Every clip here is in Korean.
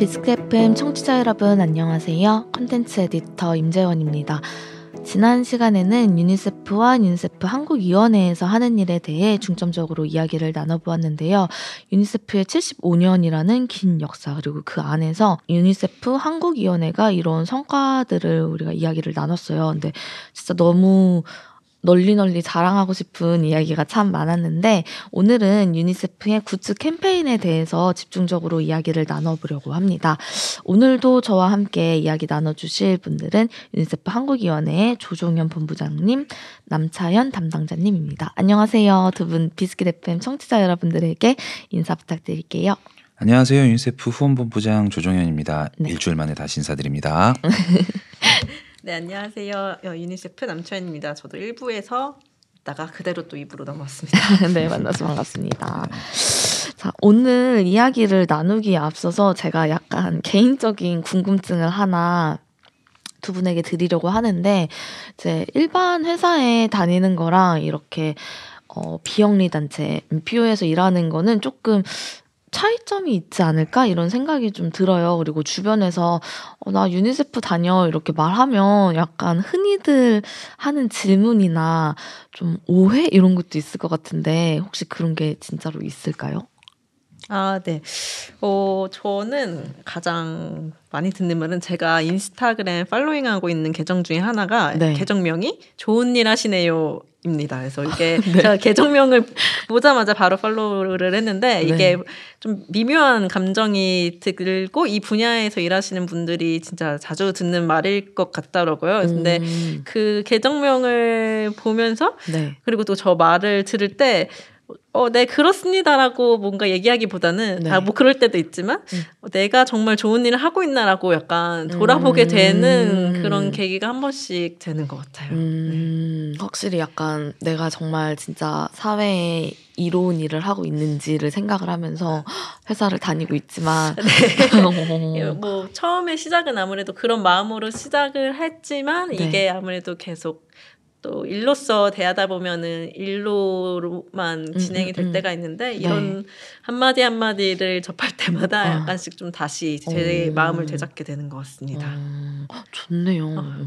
비스킷 FM 청취자 여러분 안녕하세요. 컨텐츠 에디터 임재원입니다. 지난 시간에는 유니세프와 유니세프 한국위원회에서 하는 일에 대해 중점적으로 이야기를 나눠보았는데요. 유니세프의 75년이라는 긴 역사 그리고 그 안에서 유니세프 한국위원회가 이런 성과들을 우리가 이야기를 나눴어요. 근데 진짜 너무 널리 널리 자랑하고 싶은 이야기가 참 많았는데 오늘은 유니세프의 굿즈 캠페인에 대해서 집중적으로 이야기를 나눠보려고 합니다. 오늘도 저와 함께 이야기 나눠주실 분들은 유니세프 한국위원회의 조종현 본부장님, 남차현 담당자님입니다. 안녕하세요. 두 분 비스킷 FM 청취자 여러분들에게 인사 부탁드릴게요. 안녕하세요. 유니세프 후원본부장 조종현입니다. 네. 일주일 만에 다시 인사드립니다. 네, 안녕하세요. 어, 유니세프 남차현입니다. 저도 1부에서 있다가 그대로 또 2부로 넘어왔습니다. 네, 만나서 반갑습니다. 자, 오늘 이야기를 나누기에 앞서서 제가 약간 개인적인 궁금증을 하나 두 분에게 드리려고 하는데, 이제 일반 회사에 다니는 거랑 이렇게 어, 비영리 단체, MPO에서 일하는 거는 조금 차이점이 있지 않을까 이런 생각이 좀 들어요. 그리고 주변에서 어, 나 유니세프 다녀 이렇게 말하면 약간 흔히들 하는 질문이나 좀 오해 이런 것도 있을 것 같은데 혹시 그런 게 진짜로 있을까요? 아, 네. 어, 저는 가장 많이 듣는 말은 제가 인스타그램 팔로잉하고 있는 계정 중에 하나가 네. 계정명이 좋은 일 하시네요. 입니다. 그래서 이게 네. 제가 계정명을 보자마자 바로 팔로우를 했는데 이게 네. 좀 미묘한 감정이 들고 이 분야에서 일하시는 분들이 진짜 자주 듣는 말일 것 같더라고요. 근데 음. 그 계정명을 보면서 네. 그리고 또 저 말을 들을 때 어, 네, 그렇습니다라고 뭔가 얘기하기보다는, 네. 아, 뭐 그럴 때도 있지만, 음. 어, 내가 정말 좋은 일을 하고 있나라고 약간 돌아보게 음. 되는 그런 계기가 한 번씩 되는 것 같아요. 음. 네. 확실히 약간 내가 정말 진짜 사회에 이로운 일을 하고 있는지를 생각을 하면서 회사를 다니고 있지만. 네. 뭐, 처음에 시작은 아무래도 그런 마음으로 시작을 했지만, 네. 이게 아무래도 계속 또 일로서 대하다 보면은 일로만 음, 진행이 될 음, 음. 때가 있는데 네. 이런 네. 한마디 한마디를 접할 때마다 아. 약간씩 좀 다시 제 오. 마음을 되잡게 되는 것 같습니다. 음, 좋네요. 어.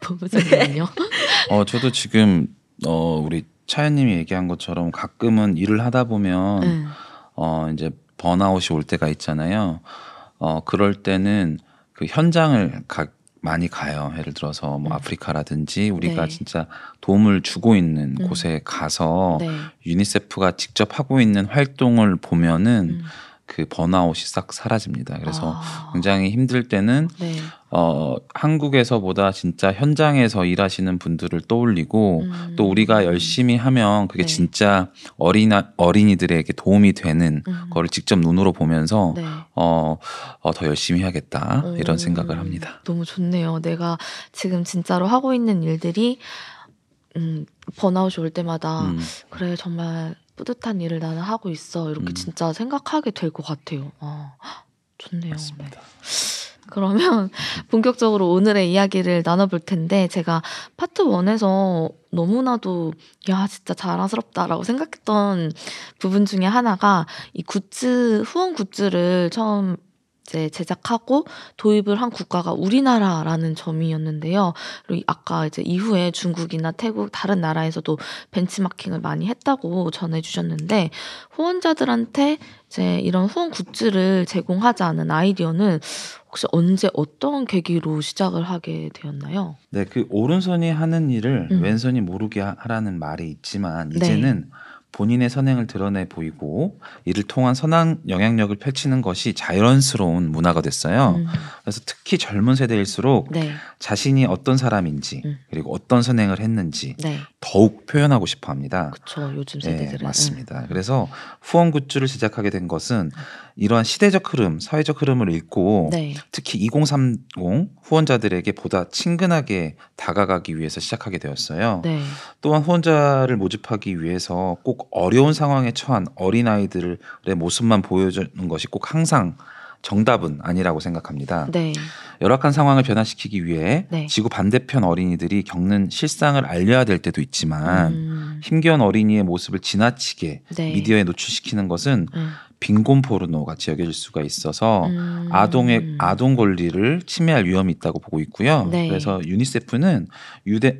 보부장님요? 어, 저도 지금 어 우리 차연님이 얘기한 것처럼 가끔은 일을 하다 보면 음. 어 이제 번아웃이 올 때가 있잖아요. 어 그럴 때는 그 현장을 가, 많이 가요. 예를 들어서 뭐 음. 아프리카라든지 우리가 네. 진짜 도움을 주고 있는 음. 곳에 가서 네. 유니세프가 직접 하고 있는 활동을 보면은 음. 그 번아웃이 싹 사라집니다. 그래서 아. 굉장히 힘들 때는 네. 어 한국에서보다 진짜 현장에서 일하시는 분들을 떠올리고 음. 또 우리가 열심히 하면 그게 네. 진짜 어린아 어린이들에게 도움이 되는 음. 거를 직접 눈으로 보면서 네. 어더 어, 열심히 해야겠다 오. 이런 생각을 합니다. 너무 좋네요. 내가 지금 진짜로 하고 있는 일들이 음 번아웃이 올 때마다 음. 그래 정말 뿌듯한 일을 나는 하고 있어. 이렇게 음. 진짜 생각하게 될 것 같아요. 아, 좋네요. 네. 그러면 본격적으로 오늘의 이야기를 나눠볼 텐데 제가 파트 1에서 너무나도 야 진짜 자랑스럽다라고 생각했던 부분 중에 하나가 이 굿즈 후원 굿즈를 처음 이제 제작하고 도입을 한 국가가 우리나라라는 점이었는데요. 그리고 아까 이제 이후에 중국이나 태국 다른 나라에서도 벤치마킹을 많이 했다고 전해주셨는데 후원자들한테 이제 이런 후원 굿즈를 제공하자는 아이디어는 혹시 언제 어떤 계기로 시작을 하게 되었나요? 네, 그 오른손이 하는 일을 음. 왼손이 모르게 하라는 말이 있지만 네. 이제는 네. 본인의 선행을 드러내 보이고 이를 통한 선한 영향력을 펼치는 것이 자연스러운 문화가 됐어요. 음. 그래서 특히 젊은 세대일수록 네. 자신이 어떤 사람인지 음. 그리고 어떤 선행을 했는지 네. 더욱 표현하고 싶어 합니다. 그렇죠. 요즘 네, 세대들은. 네, 맞습니다. 음. 그래서 후원 굿즈를 제작하게 된 것은 이러한 시대적 흐름, 사회적 흐름을 읽고 네. 특히 2030 후원자들에게 보다 친근하게 다가가기 위해서 시작하게 되었어요. 네. 또한 후원자를 모집하기 위해서 꼭 어려운 상황에 처한 어린아이들의 모습만 보여주는 것이 꼭 항상 정답은 아니라고 생각합니다. 네. 열악한 상황을 변화시키기 위해 네. 지구 반대편 어린이들이 겪는 실상을 알려야 될 때도 있지만 음. 힘겨운 어린이의 모습을 지나치게 네. 미디어에 노출시키는 것은 음. 빈곤 포르노 같이 여겨질 수가 있어서 음. 아동의 아동 권리를 침해할 위험이 있다고 보고 있고요. 네. 그래서 유니세프는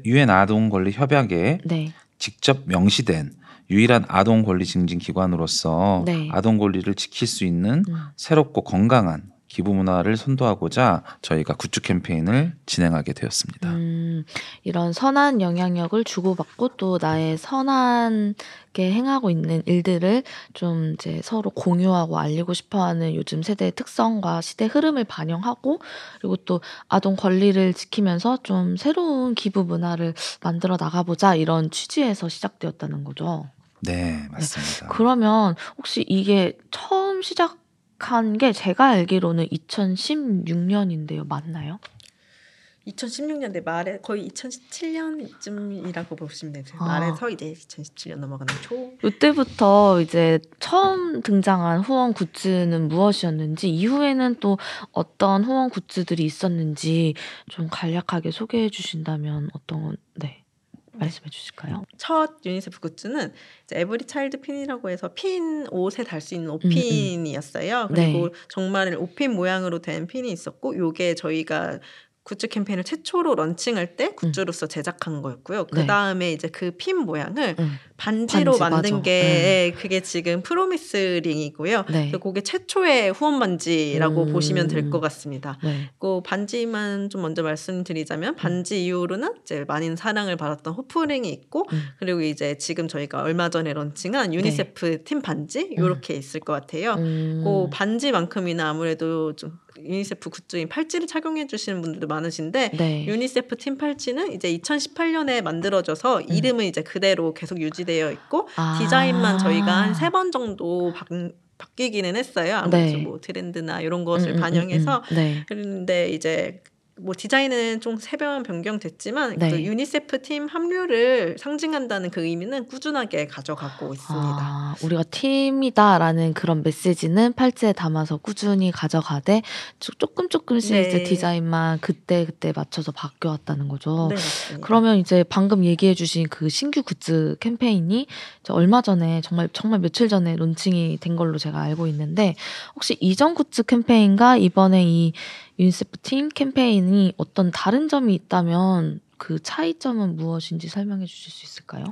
유엔 아동 권리 협약에 네. 직접 명시된 유일한 아동 권리 증진 기관으로서 네. 아동 권리를 지킬 수 있는 음. 새롭고 건강한 기부 문화를 선도하고자 저희가 굿즈 캠페인을 진행하게 되었습니다. 음, 이런 선한 영향력을 주고받고 또 나의 선하게 행하고 있는 일들을 좀 이제 서로 공유하고 알리고 싶어하는 요즘 세대의 특성과 시대 흐름을 반영하고 그리고 또 아동 권리를 지키면서 좀 새로운 기부 문화를 만들어 나가보자 이런 취지에서 시작되었다는 거죠. 네, 맞습니다. 네. 그러면 혹시 이게 처음 시작 한 게 제가 알기로는 2016년인데요. 맞나요? 2016년대 말에 거의 2017년쯤이라고 보시면 돼요. 아. 말에서 이제 2017년 넘어가는 초. 이때부터 이제 처음 등장한 후원 굿즈는 무엇이었는지 이후에는 또 어떤 후원 굿즈들이 있었는지 좀 간략하게 소개해 주신다면 어떤 네. 말씀해 주실까요? 첫 유니세프 굿즈는 Every Child 핀이라고 해서 핀 옷에 달 수 있는 옷핀이었어요. 음, 음. 그리고 네. 정말 옷핀 모양으로 된 핀이 있었고 요게 저희가 굿즈 캠페인을 최초로 런칭할 때 음. 굿즈로서 제작한 거였고요. 그 다음에 네. 이제 그 핀 모양을 음. 반지로 반지, 만든 맞아. 게 네. 그게 지금 Promise Ring이고요. 네. 그게 최초의 후원 반지라고 음. 보시면 될 것 같습니다. 네. 그 반지만 좀 먼저 말씀드리자면 음. 반지 이후로는 이제 많은 사랑을 받았던 Hope Ring이 있고 음. 그리고 이제 지금 저희가 얼마 전에 런칭한 유니세프 네. 팀 반지 이렇게 음. 있을 것 같아요. 그 반지만큼이나 아무래도 좀 유니세프 굿즈인 팔찌를 착용해 주시는 분들도 많으신데 네. 유니세프 팀 팔찌는 이제 2018년에 만들어져서 음. 이름은 이제 그대로 계속 유지되어 있고 아. 디자인만 저희가 한 세 번 정도 바, 바뀌기는 했어요. 아무래도 네. 뭐 트렌드나 이런 것을 음, 음, 음 반영해서 음, 네. 그런데 이제 뭐 디자인은 좀 세 번 변경됐지만 네. 그 유니세프 팀 합류를 상징한다는 그 의미는 꾸준하게 가져가고 있습니다. 아, 우리가 팀이다라는 그런 메시지는 팔찌에 담아서 꾸준히 가져가되 조금 조금씩 네. 이제 디자인만 그때 그때 맞춰서 바뀌어 왔다는 거죠. 네, 그러면 이제 방금 얘기해 주신 그 신규 굿즈 캠페인이 얼마 전에 정말 정말 며칠 전에 론칭이 된 걸로 제가 알고 있는데 혹시 이전 굿즈 캠페인과 이번에 이 유니세프 팀 캠페인이 어떤 다른 점이 있다면 그 차이점은 무엇인지 설명해 주실 수 있을까요?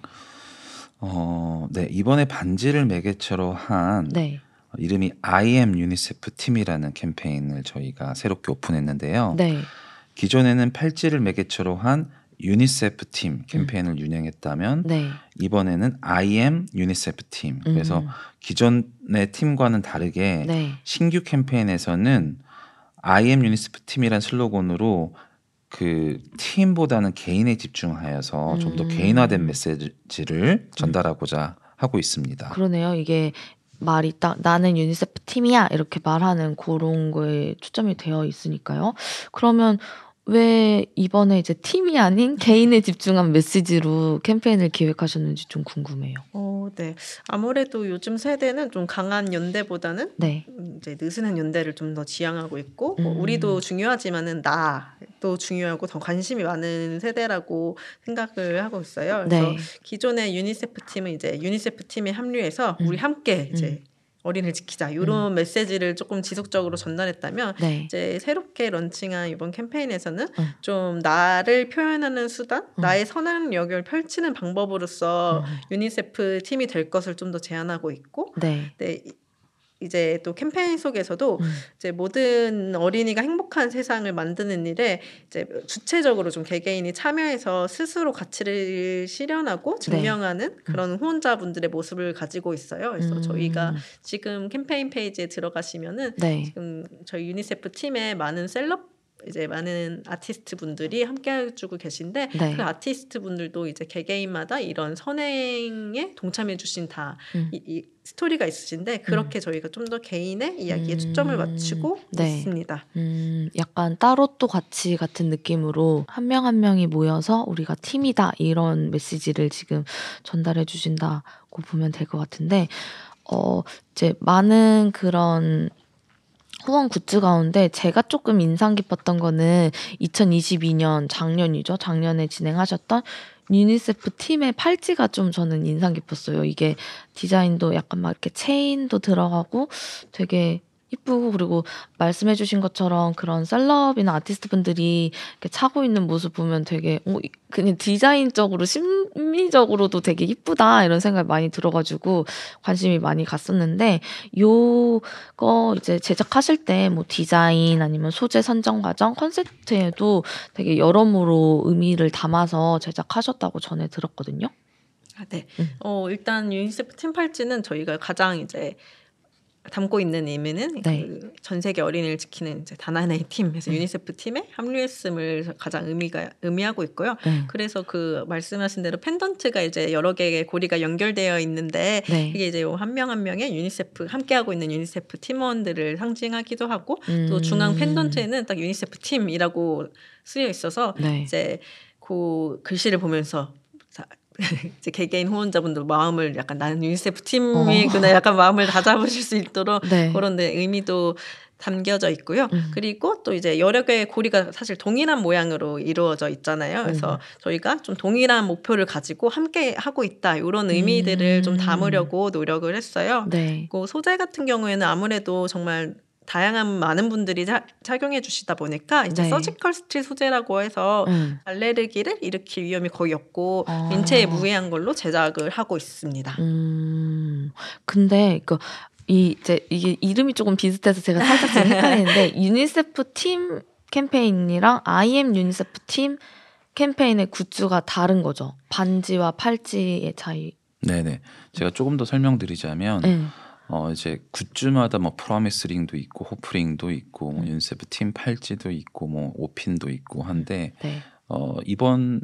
어, 네. 이번에 반지를 매개체로 한 네. 이름이 I am 유니세프 팀이라는 캠페인을 저희가 새롭게 오픈했는데요. 네. 기존에는 팔찌를 매개체로 한 유니세프 팀 캠페인을 음. 운영했다면 네. 이번에는 I am 유니세프 팀. 그래서 음. 기존의 팀과는 다르게 네. 신규 캠페인에서는 I am 유니세프 팀이란 슬로건으로 그 팀보다는 개인에 집중하여서 음. 좀더 개인화된 메시지를 전달하고자 하고 있습니다. 그러네요. 이게 말이 딱 나는 유니세프 팀이야 이렇게 말하는 그런 거에 초점이 되어 있으니까요. 그러면 왜 이번에 이제 팀이 아닌 개인에 집중한 메시지로 캠페인을 기획하셨는지 좀 궁금해요. 어, 네. 아무래도 요즘 세대는 좀 강한 연대보다는 네. 이제 느슨한 연대를 좀 더 지향하고 있고 뭐 음. 뭐 우리도 중요하지만은 나도 중요하고 더 관심이 많은 세대라고 생각을 하고 있어요. 그래서 네. 기존의 유니세프 팀은 이제 유니세프 팀에 합류해서 음. 우리 함께 이제 음. 어린이를 지키자 이런 음. 메시지를 조금 지속적으로 전달했다면 네. 이제 새롭게 런칭한 이번 캠페인에서는 음. 좀 나를 표현하는 수단, 음. 나의 선한 영향력을 펼치는 방법으로서 음. 유니세프 팀이 될 것을 좀 더 제안하고 있고 네. 네. 이제 또 캠페인 속에서도 음. 이제 모든 어린이가 행복한 세상을 만드는 일에 이제 주체적으로 좀 개개인이 참여해서 스스로 가치를 실현하고 네. 증명하는 네. 그런 후원자분들의 모습을 가지고 있어요. 그래서 음. 저희가 지금 캠페인 페이지에 들어가시면은 네. 지금 저희 유니세프 팀의 많은 셀럽 이제 많은 아티스트 분들이 함께 해주고 계신데 네. 그 아티스트 분들도 이제 개개인마다 이런 선행에 동참해 주신 다 음. 이, 이 스토리가 있으신데 그렇게 음. 저희가 좀 더 개인의 이야기에 음. 초점을 맞추고 네. 있습니다. 음, 약간 따로 또 같이 같은 느낌으로 한 명한 한 명이 모여서 우리가 팀이다 이런 메시지를 지금 전달해 주신다고 보면 될 것 같은데 어 이제 많은 그런 후원 굿즈 가운데 제가 조금 인상 깊었던 거는 2022년 작년이죠. 작년에 진행하셨던 유니세프 팀의 팔찌가 좀 저는 인상 깊었어요. 이게 디자인도 약간 막 이렇게 체인도 들어가고 되게 이쁘고 그리고 말씀해 주신 것처럼 그런 셀럽이나 아티스트 분들이 이렇게 차고 있는 모습 보면 되게 어, 그냥 디자인적으로 심미적으로도 되게 이쁘다 이런 생각이 많이 들어가지고 관심이 많이 갔었는데 요거 이제 제작하실 때 뭐 디자인 아니면 소재 선정 과정 컨셉트에도 되게 여러모로 의미를 담아서 제작하셨다고 전에 들었거든요. 아, 네. 음. 어, 일단 유니세프 팀 팔찌는 저희가 가장 이제 담고 있는 의미는 네. 그전 세계 어린이를 지키는 이제 단 하나의 팀에서 네. 유니세프 팀에 합류했음을 가장 의미가 의미하고 있고요. 네. 그래서 그 말씀하신 대로 펜던트가 이제 여러 개의 고리가 연결되어 있는데 네. 이게 이제 한 명한 한 명의 유니세프 함께하고 있는 유니세프 팀원들을 상징하기도 하고 음. 또 중앙 펜던트에는 딱 유니세프 팀이라고 쓰여 있어서 네. 이제 그 글씨를 보면서 이제 개개인 후원자분들 마음을 약간 나는 유니세프 팀이구나 어. 약간 마음을 다잡으실 수 있도록 네. 그런 데 의미도 담겨져 있고요. 음. 그리고 또 이제 여러 개의 고리가 사실 동일한 모양으로 이루어져 있잖아요. 그래서 음. 저희가 좀 동일한 목표를 가지고 함께 하고 있다. 이런 의미들을 음. 좀 담으려고 노력을 했어요. 네. 그 소재 같은 경우에는 아무래도 정말 다양한 많은 분들이 자, 착용해 주시다 보니까 이제 네. surgical steel 소재라고 해서 음. 알레르기를 일으킬 위험이 거의 없고 아. 인체에 무해한 걸로 제작을 하고 있습니다. 음. 근데 그 이 이제 이게 이름이 조금 비슷해서 제가 살짝 좀 헷갈리는데 유니세프 팀 캠페인이랑 I am 유니세프 팀 캠페인의 굿즈가 다른 거죠. 반지와 팔찌의 차이. 네네. 제가 조금 더 설명드리자면 네. 어 이제 굿즈마다 뭐 Promise Ring도 있고 Hope Ring도 있고 뭐 음. 유니세프 팀 팔찌도 있고 뭐 옷핀도 있고 한데 네. 어 이번에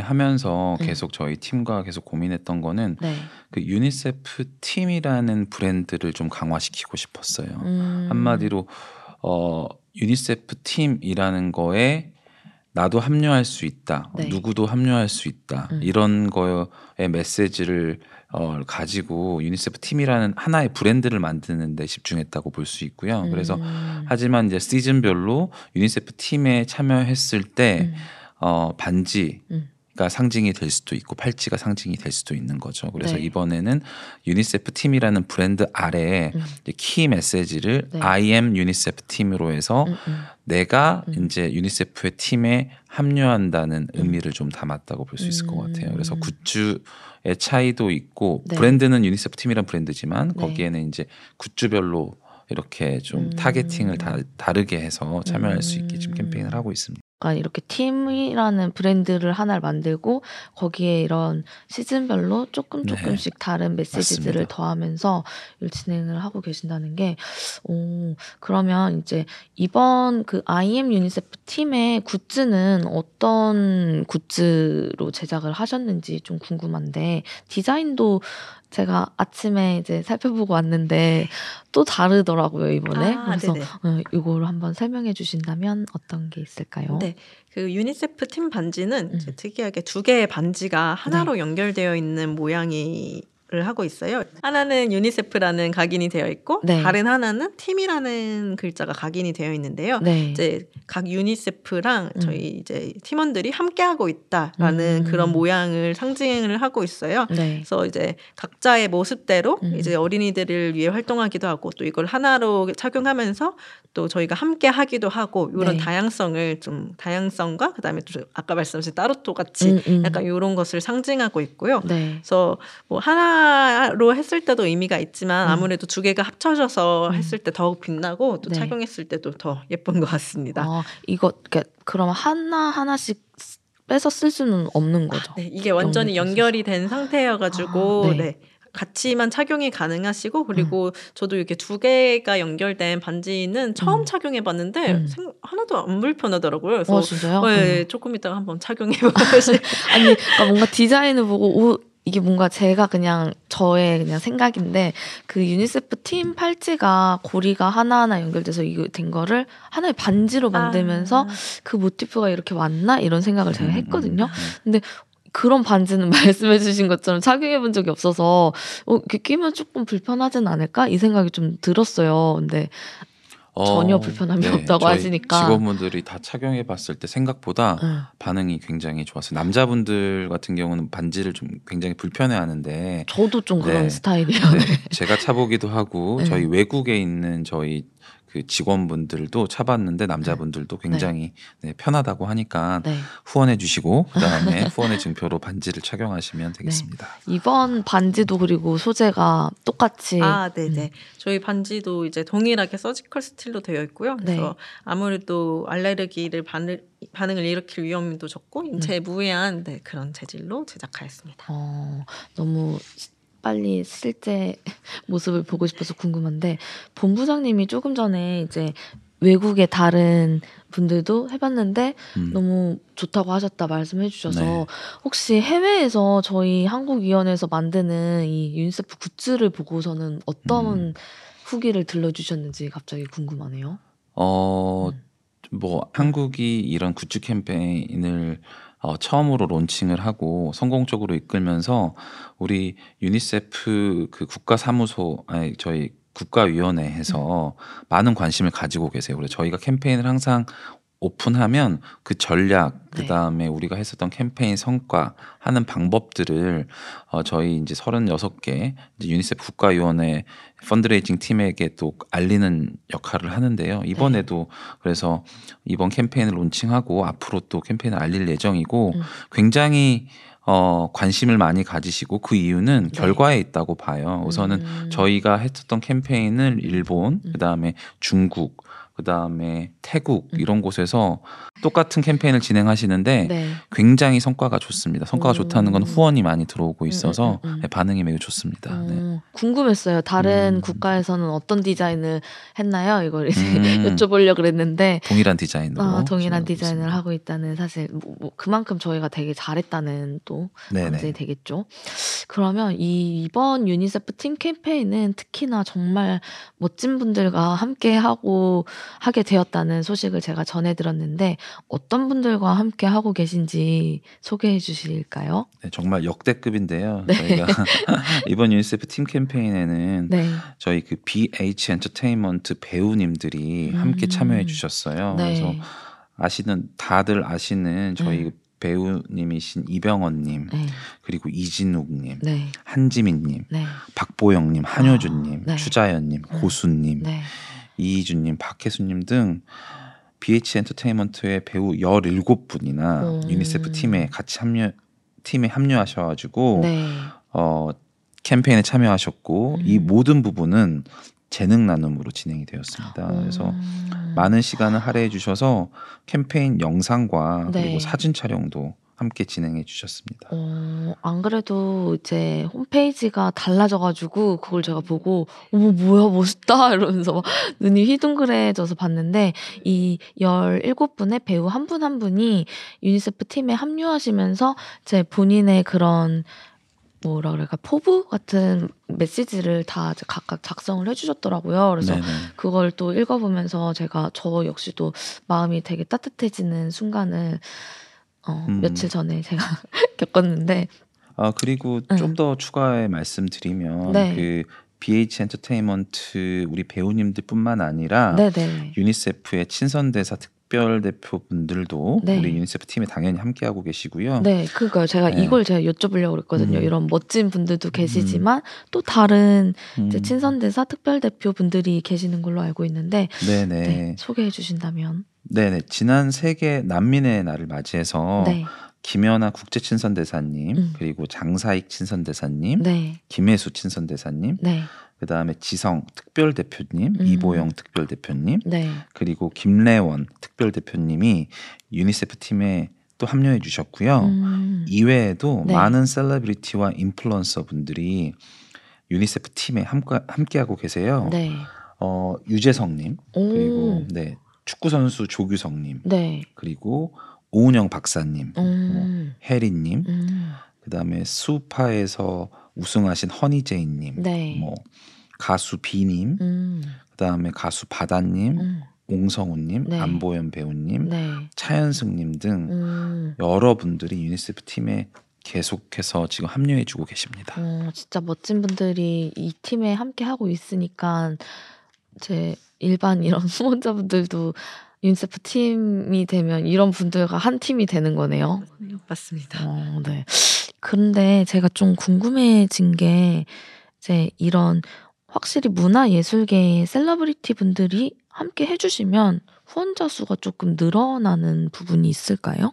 하면서 음. 계속 저희 팀과 계속 고민했던 거는 네. 그 유니세프 팀이라는 브랜드를 좀 강화시키고 싶었어요. 음. 한마디로 어 유니세프 팀이라는 거에 나도 합류할 수 있다. 네. 누구도 합류할 수 있다. 음. 이런 거의 메시지를 어, 가지고 유니세프 팀이라는 하나의 브랜드를 만드는 데 집중했다고 볼 수 있고요. 음. 그래서 하지만 이제 시즌별로 유니세프 팀에 참여했을 때 음. 어, 반지 음. 가 상징이 될 수도 있고 팔찌가 상징이 될 수도 있는 거죠. 그래서 네. 이번에는 유니세프 팀이라는 브랜드 아래에 음. 키 메시지를 네. I am 유니세프 팀으로 해서 음, 음. 내가 음. 이제 유니세프의 팀에 합류한다는 음. 의미를 좀 담았다고 볼 수 있을 것 같아요. 그래서 음. 굿즈의 차이도 있고 네. 브랜드는 유니세프 팀이란 브랜드지만 네. 거기에는 이제 굿즈별로 이렇게 좀 targeting을 다, 다르게 해서 참여할 수 있게 지금 캠페인을 하고 있습니다. 약간 이렇게 팀이라는 브랜드를 하나를 만들고 거기에 이런 시즌별로 조금 네. 조금씩 네. 다른 메시지들을 맞습니다. 더하면서 진행을 하고 계신다는 게, 오, 그러면 이제 이번 그 I'm 유니세프 팀의 굿즈는 어떤 굿즈로 제작을 하셨는지 좀 궁금한데 디자인도 제가 아침에 이제 살펴보고 왔는데 또 다르더라고요 이번에. 아, 그래서 어, 이거를 한번 설명해 주신다면 어떤 게 있을까요? 네, 그 유니세프 팀 반지는 음. 특이하게 두 개의 반지가 하나로 네. 연결되어 있는 모양이 를 하고 있어요. 하나는 유니세프라는 각인이 되어 있고 네. 다른 하나는 팀이라는 글자가 각인이 되어 있는데요. 네. 이제 각 유니세프랑 음. 저희 이제 팀원들이 함께 하고 있다라는 음. 그런 모양을 상징을 하고 있어요. 네. 그래서 이제 각자의 모습대로 음. 이제 어린이들을 위해 활동하기도 하고 또 이걸 하나로 착용하면서 또 저희가 함께 하기도 하고 이런 네. 다양성을 좀 다양성과 그다음에 또 아까 말씀하신 따로토 같이 음, 음. 약간 이런 것을 상징하고 있고요. 네. 그래서 뭐 하나 하나로 했을 때도 의미가 있지만 음. 아무래도 두 개가 합쳐져서 음. 했을 때 더욱 빛나고 또 네. 착용했을 때도 더 예쁜 것 같습니다. 아, 이거 그럼 하나 하나씩 빼서 쓸 수는 없는 거죠. 아, 네, 이게 완전히 연결이 된 상태여가지고 아, 네. 네. 같이만 착용이 가능하시고 그리고 음. 저도 이렇게 두 개가 연결된 반지는 처음 음. 착용해 봤는데 음. 하나도 안 불편하더라고요. 그래서 어, 진짜요? 네, 음. 조금 이따가 한번 착용해 보시. 아니 그러니까 뭔가 디자인을 보고 오 이게 뭔가 제가 그냥 저의 그냥 생각인데 그 유니세프 팀 팔찌가 고리가 하나하나 연결돼서 이거 된 거를 하나의 반지로 만들면서 아. 그 모티프가 이렇게 왔나 이런 생각을 제가 음, 했거든요. 음, 음. 근데 그런 반지는 말씀해 주신 것처럼 착용해 본 적이 없어서 어, 이렇게 끼면 조금 불편하진 않을까 이 생각이 좀 들었어요. 근데 어, 전혀 불편함이 네, 없다고 하시니까 직원분들이 다 착용해 봤을 때 생각보다 네. 반응이 굉장히 좋았어요. 남자분들 같은 경우는 반지를 좀 굉장히 불편해 하는데 저도 좀 그런 네. 스타일이에요. 네. 제가 차보기도 하고 네. 저희 외국에 있는 저희 그 직원분들도 차봤는데 남자분들도 네. 굉장히 네, 편하다고 하니까 네. 후원해 주시고 그다음에 후원의 증표로 반지를 착용하시면 되겠습니다. 네. 이번 반지도 그리고 소재가 똑같이 아, 네, 네. 음. 저희 반지도 이제 동일하게 surgical steel로 되어 있고요. 네. 그래서 아무래도 알레르기를 반을 반응을 일으킬 위험도 적고 인체에 음. 무해한 네, 그런 재질로 제작하였습니다. 어, 너무 빨리 실제 모습을 보고 싶어서 궁금한데 본부장님이 조금 전에 이제 외국의 다른 분들도 해봤는데 음. 너무 좋다고 하셨다 말씀해 주셔서 네. 혹시 해외에서 저희 한국위원회에서 만드는 이 유니세프 굿즈를 보고서는 어떤 음. 후기를 들려주셨는지 갑자기 궁금하네요. 어, 음. 뭐 한국이 이런 굿즈 캠페인을 어, 처음으로 론칭을 하고 성공적으로 이끌면서 우리 유니세프 그 국가사무소 아니 저희 국가위원회에서 음. 많은 관심을 가지고 계세요. 그래서 저희가 캠페인을 항상 오픈하면 그 전략 네. 그다음에 우리가 했었던 캠페인 성과 하는 방법들을 어 저희 이제 36개 이제 유니세프 국가위원회 펀드레이징 팀에게 또 알리는 역할을 하는데요. 이번에도 네. 그래서 이번 캠페인을 론칭하고 앞으로 또 캠페인을 알릴 예정이고 음. 굉장히 어, 관심을 많이 가지시고 그 이유는 네. 결과에 있다고 봐요. 우선은 음. 저희가 했었던 캠페인을 일본, 음. 그 다음에 중국, 그 다음에 태국 음. 이런 곳에서 똑같은 캠페인을 진행하시는데 네. 굉장히 성과가 좋습니다. 성과가 음. 좋다는 건 후원이 많이 들어오고 있어서 음, 음, 음, 네, 반응이 매우 좋습니다. 네. 궁금했어요. 다른 국가에서는 어떤 디자인을 했나요? 이걸 이제 여쭤보려 그랬는데 동일한 디자인으로 아, 동일한 디자인을 있습니다. 하고 있다는 사실 뭐, 뭐 그만큼 저희가 되게 잘했다는 또 감정이 되겠죠. 그러면 이 이번 유니세프 팀 캠페인은 특히나 정말 멋진 분들과 함께 하고 하게 되었다는 소식을 제가 전해 들었는데 어떤 분들과 함께 하고 계신지 소개해 주실까요? 네, 정말 역대급인데요. 네. 저희가 이번 유니세프 팀 캠페인에는 네. 저희 그 BH 엔터테인먼트 배우님들이 음. 함께 참여해 주셨어요. 네. 그래서 아시는 다들 아시는 저희 음. 배우님이신 이병헌님, 네. 그리고 이진욱님, 네. 한지민님, 네. 박보영님, 한효주님, 아, 추자현님, 음. 고수님, 이희준님, 박해수님 등 BH 엔터테인먼트의 배우 17분이나 음. 유니세프 팀에 같이 합류 팀에 합류하셔 가지고 네. 어 캠페인에 참여하셨고 음. 이 모든 부분은 재능 나눔으로 진행이 되었습니다. 음. 그래서 많은 시간을 할애해 주셔서 캠페인 영상과 네. 그리고 사진 촬영도 함께 진행해 주셨습니다. 어, 안 그래도 이제 홈페이지가 달라져가지고 그걸 제가 보고 어머 뭐야 멋있다 이러면서 막 눈이 휘둥그레져서 봤는데 이 17분의 배우 한 분한 한 분이 유니세프 팀에 합류하시면서 제 본인의 그런 뭐라 그럴까 포부 같은 메시지를 다 각각 작성을 해주셨더라고요. 그래서 네네. 그걸 또 읽어보면서 제가 저 역시도 마음이 되게 따뜻해지는 순간을 어, 음. 며칠 전에 제가 겪었는데. 아 그리고 응. 좀더 추가해 말씀드리면 네. 그 BH 엔터테인먼트 우리 배우님들뿐만 아니라 네네. 유니세프의 친선 대사 특별 대표분들도 네. 우리 유니세프 팀에 당연히 함께 하고 계시고요. 네, 그러니까 제가 네. 이걸 제가 여쭤보려고 그랬거든요. 음. 이런 멋진 분들도 계시지만 음. 또 다른 음. 친선 대사 특별 대표분들이 계시는 걸로 알고 있는데 네, 소개해 주신다면. 네네. 지난 세계 난민의 날을 맞이해서 네. 김연아 국제친선대사님, 음. 그리고 장사익 친선대사님, 네. 김혜수 친선대사님, 네. 그 다음에 지성 특별대표님, 음. 이보영 특별대표님, 네. 그리고 김래원 특별대표님이 유니세프 팀에 또 합류해 주셨고요. 음. 이외에도 네. 많은 셀러브리티와 인플루언서 분들이 유니세프 팀에 함께, 함께하고 계세요. 네. 어, 유재석님, 그리고 네, 축구 선수 조규성님, 네. 그리고 오은영 박사님, 음. 뭐 혜리님, 음. 그다음에 스우파에서 우승하신 허니제이님, 네. 뭐 가수 비님, 음. 그다음에 가수 바다님, 음. 옹성우님, 네. 안보현 배우님, 네. 차현승님 등 음. 여러분들이 유니세프 팀에 계속해서 지금 합류해주고 계십니다. 어, 진짜 멋진 분들이 이 팀에 함께 하고 있으니까 제 일반 이런 후원자분들도 윤세프 팀이 되면 이런 분들과 한 팀이 되는 거네요. 맞습니다. 어, 네. 그런데 제가 좀 궁금해진 게 이제 이런 확실히 문화 예술계의 셀러브리티 분들이 함께 해주시면 후원자 수가 조금 늘어나는 부분이 있을까요?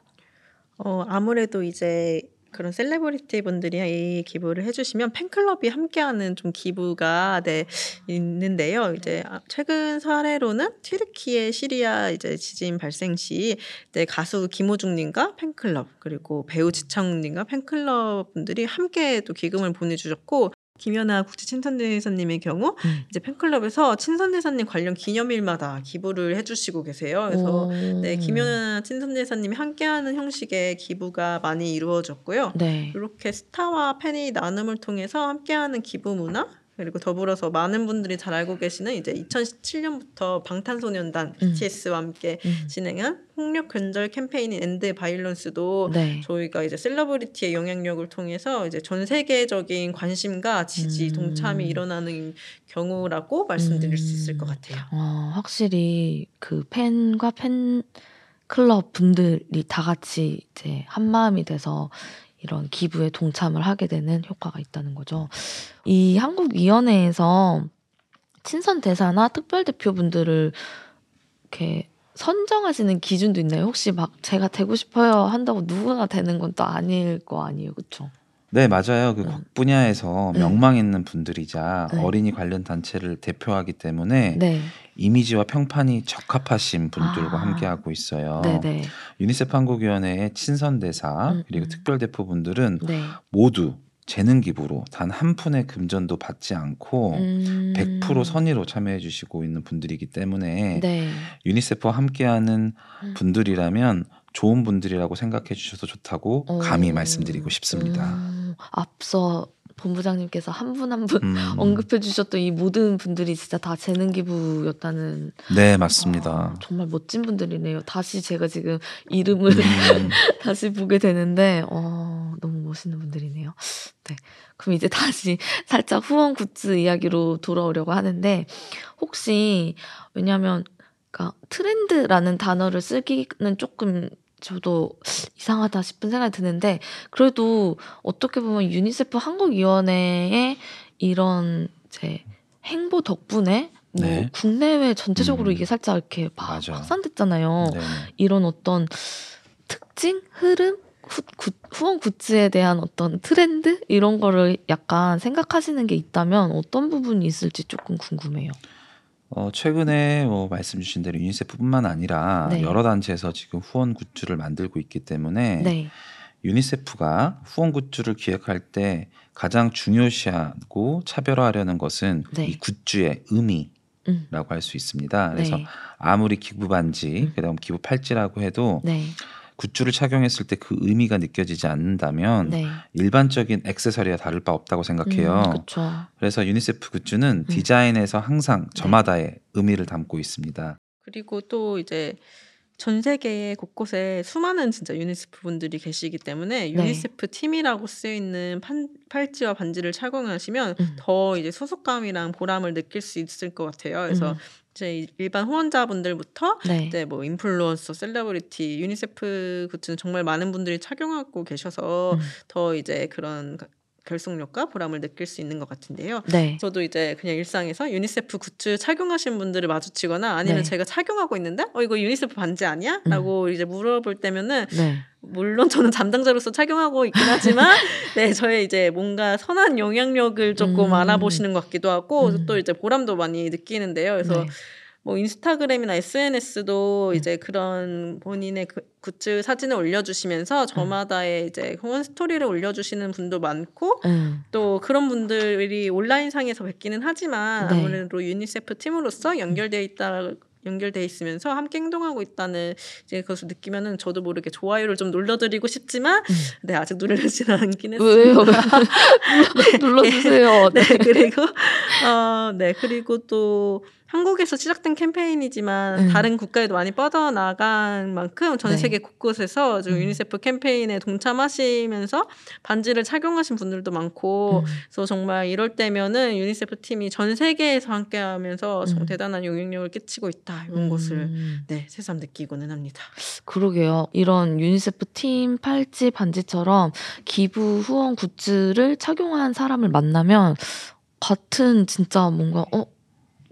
어, 아무래도 이제 그런 셀레브리티 분들이 이 기부를 해주시면 팬클럽이 함께하는 좀 기부가 네 있는데요. 이제 아, 최근 사례로는 튀르키예 시리아 이제 지진 발생 시 네, 가수 김호중님과 팬클럽 그리고 배우 지창욱님과 팬클럽 분들이 함께 또 기금을 보내주셨고 김연아 국제 친선대사님의 경우 음. 이제 팬클럽에서 친선대사님 관련 기념일마다 기부를 해주시고 계세요. 그래서 오. 네 김연아 친선대사님이 함께하는 형식의 기부가 많이 이루어졌고요. 네. 이렇게 스타와 팬이 나눔을 통해서 함께하는 기부 문화 그리고 더불어서 많은 분들이 잘 알고 계시는 이제 2017년부터 방탄소년단 음. BTS와 함께 음. 진행한 폭력 근절 캠페인인 end violence도 네. 저희가 이제 셀러브리티의 영향력을 통해서 이제 전 세계적인 관심과 지지, 음. 동참이 일어나는 경우라고 말씀드릴 수 있을 것 같아요. 어, 확실히 그 팬과 팬 클럽 분들이 다 같이 이제 한 마음이 돼서 이런 기부에 동참을 하게 되는 효과가 있다는 거죠. 이 한국위원회에서 친선 대사나 특별 대표분들을 이렇게 선정하시는 기준도 있나요? 혹시 막 제가 되고 싶어요 한다고 누구나 되는 건 또 아닐 거 아니에요, 그렇죠? 네, 맞아요. 그 네. 분야에서 네. 명망 있는 분들이자 네. 어린이 관련 단체를 대표하기 때문에 네. 이미지와 평판이 적합하신 분들과 아. 함께하고 있어요. 네네. 유니세프 한국위원회의 친선대사 음, 그리고 음. 특별대표분들은 네. 모두 재능 기부로 단 한 푼의 금전도 받지 않고 음. 100% 선의로 참여해 주시고 있는 분들이기 때문에 네. 유니세프와 함께하는 음. 분들이라면 좋은 분들이라고 생각해 주셔도 좋다고 감히 오. 말씀드리고 싶습니다. 음. 앞서 본부장님께서 한분 한 분 음. 언급해 주셨던 이 모든 분들이 진짜 다 재능 기부였다는 네 맞습니다. 아, 정말 멋진 분들이네요. 다시 제가 지금 이름을 음. 다시 보게 되는데 어, 너무 멋있는 분들이네요. 네. 그럼 이제 다시 살짝 후원 굿즈 이야기로 돌아오려고 하는데 혹시 왜냐하면 그러니까 트렌드라는 단어를 쓰기는 조금 저도 이상하다 싶은 생각이 드는데 그래도 어떻게 보면 유니세프 한국위원회의 이런 제 행보 덕분에 뭐 네. 국내외 전체적으로 음. 이게 살짝 이렇게 막 맞아. 확산됐잖아요. 네. 이런 어떤 특징, 흐름, 후, 구, 후원 굿즈에 대한 어떤 트렌드 이런 거를 약간 생각하시는 게 있다면 어떤 부분이 있을지 조금 궁금해요. 어 최근에 뭐 말씀 주신 대로 유니세프뿐만 아니라 네. 여러 단체에서 지금 후원 굿즈를 만들고 있기 때문에 네. 유니세프가 후원 굿즈를 기획할 때 가장 중요시하고 차별화하려는 것은 네. 이 굿즈의 의미 음. 라고 할수 있습니다. 그래서 네. 아무리 기부 반지, 음. 그다음 기부 팔찌라고 해도 네. 굿즈를 착용했을 때 그 의미가 느껴지지 않는다면 네. 일반적인 액세서리와 다를 바 없다고 생각해요. 음, 그래서 유니세프 굿즈는 음. 디자인에서 항상 네. 저마다의 네. 의미를 담고 있습니다. 그리고 또 이제 전 세계 곳곳에 수많은 진짜 유니세프 분들이 계시기 때문에 네. 유니세프 팀이라고 쓰여 있는 팔찌와 반지를 착용하시면 음. 더 이제 소속감이랑 보람을 느낄 수 있을 것 같아요. 그래서 음. 이제 일반 후원자분들부터 네. 이제 뭐 인플루언서, 셀러브리티, 유니세프 굿즈는 정말 많은 분들이 착용하고 계셔서 음. 더 이제 그런 결속력과 보람을 느낄 수 있는 것 같은데요. 네. 저도 이제 그냥 일상에서 유니세프 굿즈 착용하신 분들을 마주치거나 아니면 네. 제가 착용하고 있는데 어 이거 유니세프 반지 아니야? 음. 라고 이제 물어볼 때면은 네. 물론 저는 담당자로서 착용하고 있긴 하지만 네 저의 이제 뭔가 선한 영향력을 조금 음. 알아보시는 것 같기도 하고 음. 또 이제 보람도 많이 느끼는데요. 그래서 네. 뭐 인스타그램이나 SNS도 음. 이제 그런 본인의 그 굿즈 사진을 올려주시면서 음. 저마다의 이제 후원 스토리를 올려주시는 분도 많고 음. 또 그런 분들이 온라인 상에서 뵙기는 하지만 네. 아무래도 유니세프 팀으로서 연결돼 있다 연결돼 있으면서 함께 행동하고 있다는 이제 그것을 느끼면은 저도 모르게 좋아요를 좀 눌러드리고 싶지만 음. 네 아직 누르지는 않긴 했어요. 네. 눌러주세요. 네. 네. 그리고 어네 그리고 또 한국에서 시작된 캠페인이지만 음. 다른 국가에도 많이 뻗어나간 만큼 전 네. 세계 곳곳에서 음. 유니세프 캠페인에 동참하시면서 반지를 착용하신 분들도 많고 음. 그래서 정말 이럴 때면은 유니세프 팀이 전 세계에서 함께하면서 정 음. 대단한 영향력을 끼치고 있다 이런 음. 것을 네 새삼 느끼고는 합니다. 그러게요. 이런 유니세프 팀 팔찌 반지처럼 기부 후원 굿즈를 착용한 사람을 만나면 같은 진짜 뭔가 어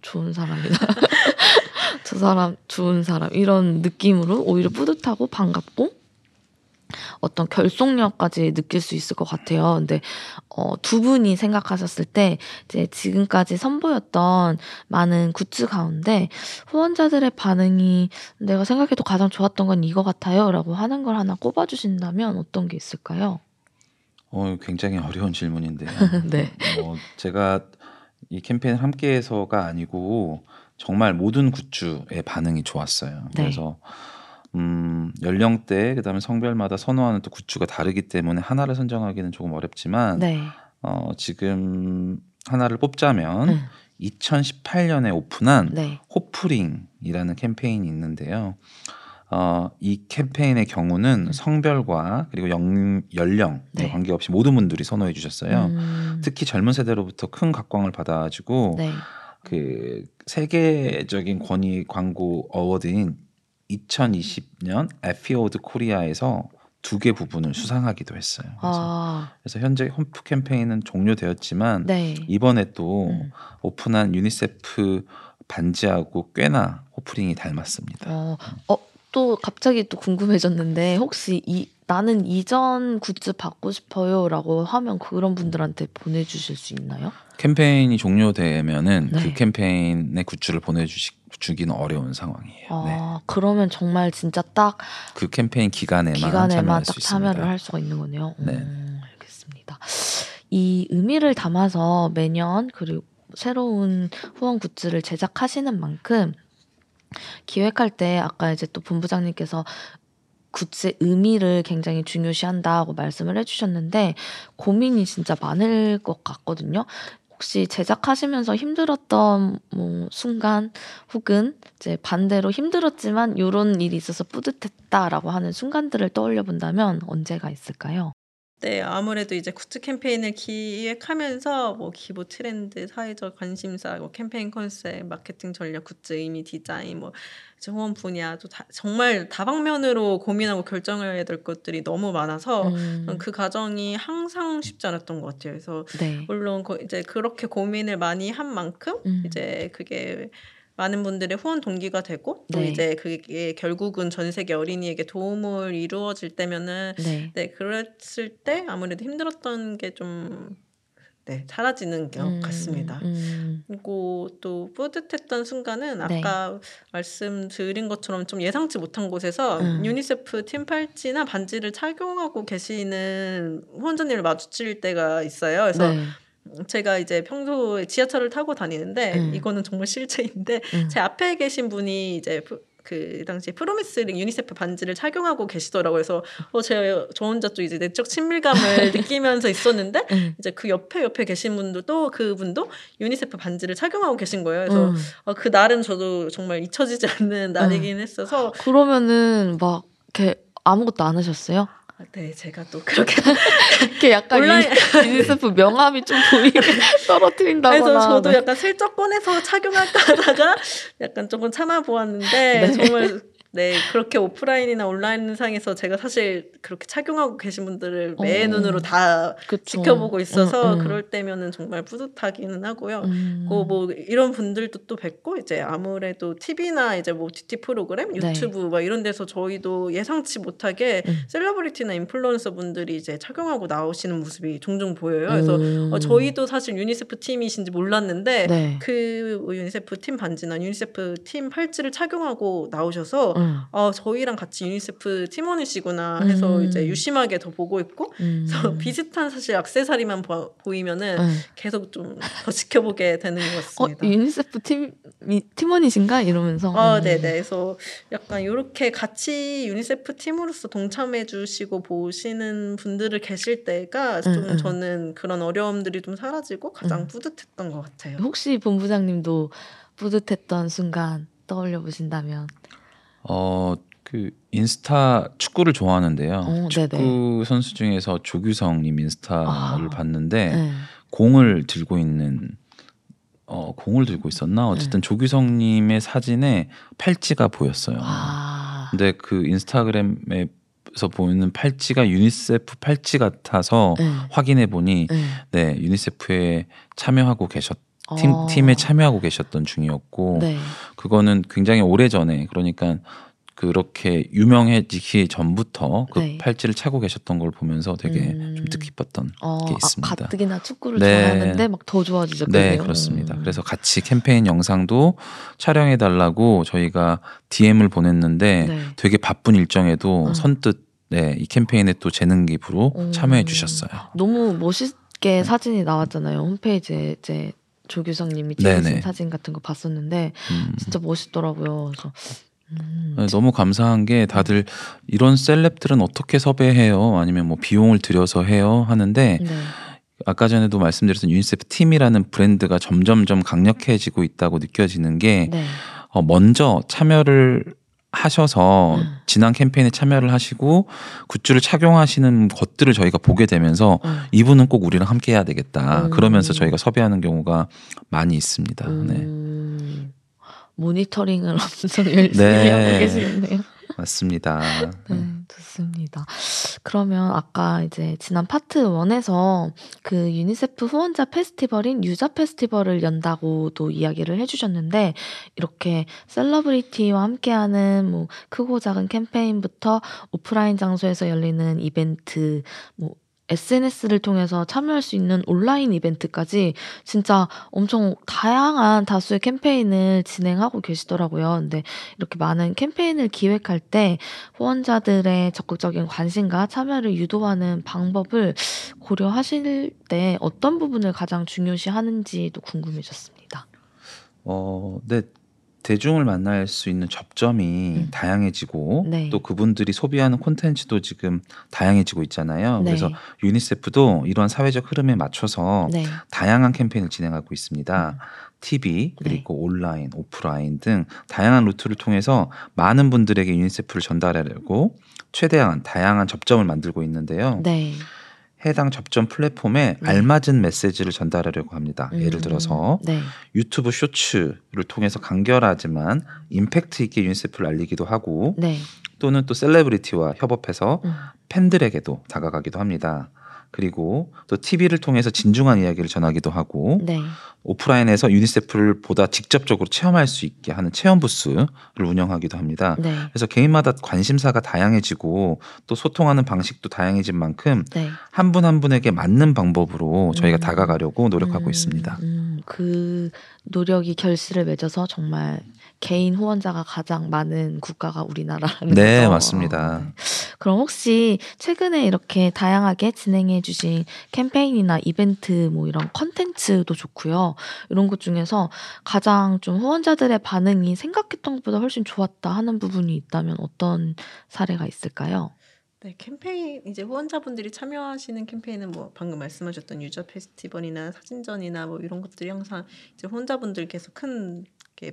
좋은 사람이다. 저 사람 좋은 사람 이런 느낌으로 오히려 뿌듯하고 반갑고 어떤 결속력까지 느낄 수 있을 것 같아요. 근데 어, 두 분이 생각하셨을 때 이제 지금까지 선보였던 많은 굿즈 가운데 후원자들의 반응이 내가 생각해도 가장 좋았던 건 이거 같아요라고 하는 걸 하나 꼽아주신다면 어떤 게 있을까요? 어, 굉장히 어려운 질문인데요. 네. 뭐 제가 이 캠페인을 함께해서가 아니고 정말 모든 굿즈의 반응이 좋았어요. 네. 그래서 음, 연령대 그다음에 성별마다 선호하는 또 굿즈가 다르기 때문에 하나를 선정하기는 조금 어렵지만 네. 어, 지금 하나를 뽑자면 음. 2018년에 오픈한 네. 호프링이라는 캠페인이 있는데요. 어, 이 캠페인의 경우는 성별과 그리고 영, 연령 네. 관계없이 모든 분들이 선호해 주셨어요. 음. 특히 젊은 세대로부터 큰 각광을 받아가지고 네. 그 세계적인 권위 광고 어워드인 2020년 에피 어워드 코리아에서 두 개 부문을 수상하기도 했어요. 그래서, 아. 그래서 현재 호프 캠페인은 종료되었지만 네. 이번에 또 음. 오픈한 유니세프 반지하고 꽤나 호프링이 닮았습니다. 어, 어, 또 갑자기 또 궁금해졌는데 혹시 이 나는 이전 굿즈 받고 싶어요라고 하면 그런 분들한테 보내주실 수 있나요? 캠페인이 종료되면은 네. 그 캠페인의 굿즈를 보내주시 주기는 어려운 상황이에요. 아, 네. 그러면 정말 진짜 딱 그 캠페인 기간에만, 기간에만 딱 참여를 할 수가 있는 거네요. 네. 음, 알겠습니다. 이 의미를 담아서 매년 그리고 새로운 후원 굿즈를 제작하시는 만큼 기획할 때 아까 이제 또 본부장님께서 굿즈의 의미를 굉장히 중요시한다고 말씀을 해주셨는데 고민이 진짜 많을 것 같거든요. 혹시 제작하시면서 힘들었던 뭐 순간 혹은 이제 반대로 힘들었지만 이런 일이 있어서 뿌듯했다라고 하는 순간들을 떠올려 본다면 언제가 있을까요? 네, 아무래도 이제 굿즈 캠페인을 기획하면서 뭐 기부 트렌드, 사회적 관심사, 뭐 캠페인 컨셉, 마케팅 전략, 굿즈 의미, 디자인, 뭐 후원 분야도 다, 정말 다방면으로 고민하고 결정해야 될 것들이 너무 많아서 음. 그 과정이 항상 쉽지 않았던 것 같아요. 그래서 네. 물론 이제 그렇게 고민을 많이 한 만큼 음. 이제 그게 많은 분들의 후원 동기가 되고 또 네. 이제 그게 결국은 전 세계 어린이에게 도움을 이루어질 때면은 네, 네 그랬을 때 아무래도 힘들었던 게좀 네, 사라지는 것 음, 같습니다. 음. 그리고 또 뿌듯했던 순간은 네. 아까 네. 말씀드린 것처럼 좀 예상치 못한 곳에서 음. 유니세프 팀 팔찌나 반지를 착용하고 계시는 후원자님을 마주칠 때가 있어요. 그래서 네. 제가 이제 평소에 지하철을 타고 다니는데 음. 이거는 정말 실제인데 음. 제 앞에 계신 분이 이제 그 당시 프로미스링 유니세프 반지를 착용하고 계시더라고요. 그래서 어 제가 저 혼자 또 이제 내적 친밀감을 느끼면서 있었는데 음. 이제 그 옆에 옆에 계신 분도 또 그분도 유니세프 반지를 착용하고 계신 거예요. 그래서 음. 어, 그 날은 저도 정말 잊혀지지 않는 날이긴 음. 했어서 그러면은 막 이렇게 아무것도 안 하셨어요? 아, 네, 제가 또 그렇게 이렇게 약간 온라인 유니세프 명함이 좀 보이게 떨어뜨린다거나. 그래서 저도 네. 약간 슬쩍 꺼내서 착용할까 하다가 약간 조금 참아 보았는데 네. 정말 네, 그렇게 오프라인이나 온라인 상에서 제가 사실 그렇게 착용하고 계신 분들을 매 어, 눈으로 다 그쵸. 지켜보고 있어서 음, 음. 그럴 때면은 정말 뿌듯하기는 하고요. 음. 뭐 이런 분들도 또 뵙고 이제 아무래도 TV나 이제 뭐 OTT 프로그램, 네. 유튜브 네. 막 이런 데서 저희도 예상치 못하게 음. 셀러브리티나 인플루언서 분들이 이제 착용하고 나오시는 모습이 종종 보여요. 그래서 어, 음. 저희도 사실 유니세프 팀이신지 몰랐는데 네. 그 유니세프 팀 반지나 유니세프 팀 팔찌를 착용하고 나오셔서 음. 아 저희랑 같이 유니세프 팀원이시구나 해서 음. 이제 유심하게 더 보고 있고 그래서 비슷한 사실 악세사리만 보, 이면은 계속 좀 더 지켜보게 되는 것 같습니다. 어, 유니세프 팀 팀원이신가 이러면서. 아 네네. 그래서 약간 이렇게 같이 유니세프 팀으로서 동참해주시고 보시는 분들을 계실 때가 좀 저는 그런 어려움들이 좀 사라지고 가장 뿌듯했던 것 같아요. 혹시 본부장님도 뿌듯했던 순간 떠올려 보신다면? 어, 그 인스타 축구를 좋아하는데요. 오, 축구 선수 중에서 조규성님 인스타를 아, 봤는데 네. 공을 들고 있는 어 공을 들고 있었나 어쨌든 네. 조규성님의 사진에 팔찌가 보였어요. 아. 근데 그 인스타그램에 서 보이는 팔찌가 유니세프 팔찌 같아서 네. 확인해 보니 네. 네 유니세프에 참여하고 계셨 팀 어. 팀에 참여하고 계셨던 중이었고 네. 그거는 굉장히 오래 전에 그러니까 그렇게 유명해지기 전부터 그 네. 팔찌를 차고 계셨던 걸 보면서 되게 음. 좀 뜻깊었던 어, 게 아, 있습니다. 아, 가뜩이나 축구를 네. 좋아하는데 막 더 좋아지셨군요. 네, 그렇습니다. 음. 그래서 같이 캠페인 영상도 촬영해 달라고 저희가 DM을 보냈는데 네. 되게 바쁜 일정에도 음. 선뜻 네, 이 캠페인에 또 재능 기부로 음. 참여해 주셨어요. 너무 멋있게 사진이 나왔잖아요. 홈페이지에 이제 조규성님이 찍으신 사진 같은 거 봤었는데 음. 진짜 멋있더라고요. 그래서 음. 네, 너무 감사한 게 다들 이런 셀럽들은 어떻게 섭외해요? 아니면 뭐 비용을 들여서 해요? 하는데 네. 아까 전에도 말씀드렸던 유니세프 팀이라는 브랜드가 점점점 강력해지고 있다고 느껴지는 게 네. 어, 먼저 참여를 하셔서 음. 지난 캠페인에 참여를 하시고 굿즈를 착용하시는 것들을 저희가 보게 되면서 음. 이분은 꼭 우리랑 함께 해야 되겠다. 음. 그러면서 저희가 섭외하는 경우가 많이 있습니다. 네. 모니터링을 엄청 열심히 네. 하고 계시겠네요. 맞습니다. 네, 좋습니다. 그러면 아까 이제 지난 파트 1에서 그 유니세프 후원자 페스티벌인 유자 페스티벌을 연다고도 이야기를 해주셨는데 이렇게 셀러브리티와 함께하는 뭐 크고 작은 캠페인부터 오프라인 장소에서 열리는 이벤트 뭐 SNS를 통해서 참여할 수 있는 온라인 이벤트까지 진짜 엄청 다양한 다수의 캠페인을 진행하고 계시더라고요. 근데 이렇게 많은 캠페인을 기획할 때 후원자들의 적극적인 관심과 참여를 유도하는 방법을 고려하실 때 어떤 부분을 가장 중요시 하는지도 궁금해졌습니다. 어, 네. 대중을 만날 수 있는 접점이 음. 다양해지고 네. 또 그분들이 소비하는 콘텐츠도 지금 다양해지고 있잖아요. 네. 그래서 유니세프도 이러한 사회적 흐름에 맞춰서 네. 다양한 캠페인을 진행하고 있습니다. 음. TV 그리고 네. 온라인, 오프라인 등 다양한 루트를 통해서 많은 분들에게 유니세프를 전달하려고 최대한 다양한 접점을 만들고 있는데요. 네. 해당 접점 플랫폼에 네. 알맞은 메시지를 전달하려고 합니다. 음, 예를 들어서 네. 유튜브 쇼츠를 통해서 간결하지만 임팩트 있게 유니세프를 알리기도 하고 네. 또는 또 셀레브리티와 협업해서 음. 팬들에게도 다가가기도 합니다. 그리고 또 TV를 통해서 진중한 이야기를 전하기도 하고 네. 오프라인에서 유니세프를 보다 직접적으로 체험할 수 있게 하는 체험 부스를 운영하기도 합니다. 네. 그래서 개인마다 관심사가 다양해지고 또 소통하는 방식도 다양해진 만큼 네. 한분 한 분에게 맞는 방법으로 저희가 음. 다가가려고 노력하고 음. 있습니다. 음. 그 노력이 결실을 맺어서 정말 개인 후원자가 가장 많은 국가가 우리나라라는 네, 거죠. 맞습니다. 네. 그럼 혹시 최근에 이렇게 다양하게 진행해 주신 캠페인이나 이벤트 뭐 이런 컨텐츠도 좋고요. 이런 것 중에서 가장 좀 후원자들의 반응이 생각했던 것보다 훨씬 좋았다 하는 부분이 있다면 어떤 사례가 있을까요? 네, 캠페인 이제 후원자분들이 참여하시는 캠페인은 뭐 방금 말씀하셨던 유저 페스티벌이나 사진전이나 뭐 이런 것들이 항상 이제 후원자분들께서 큰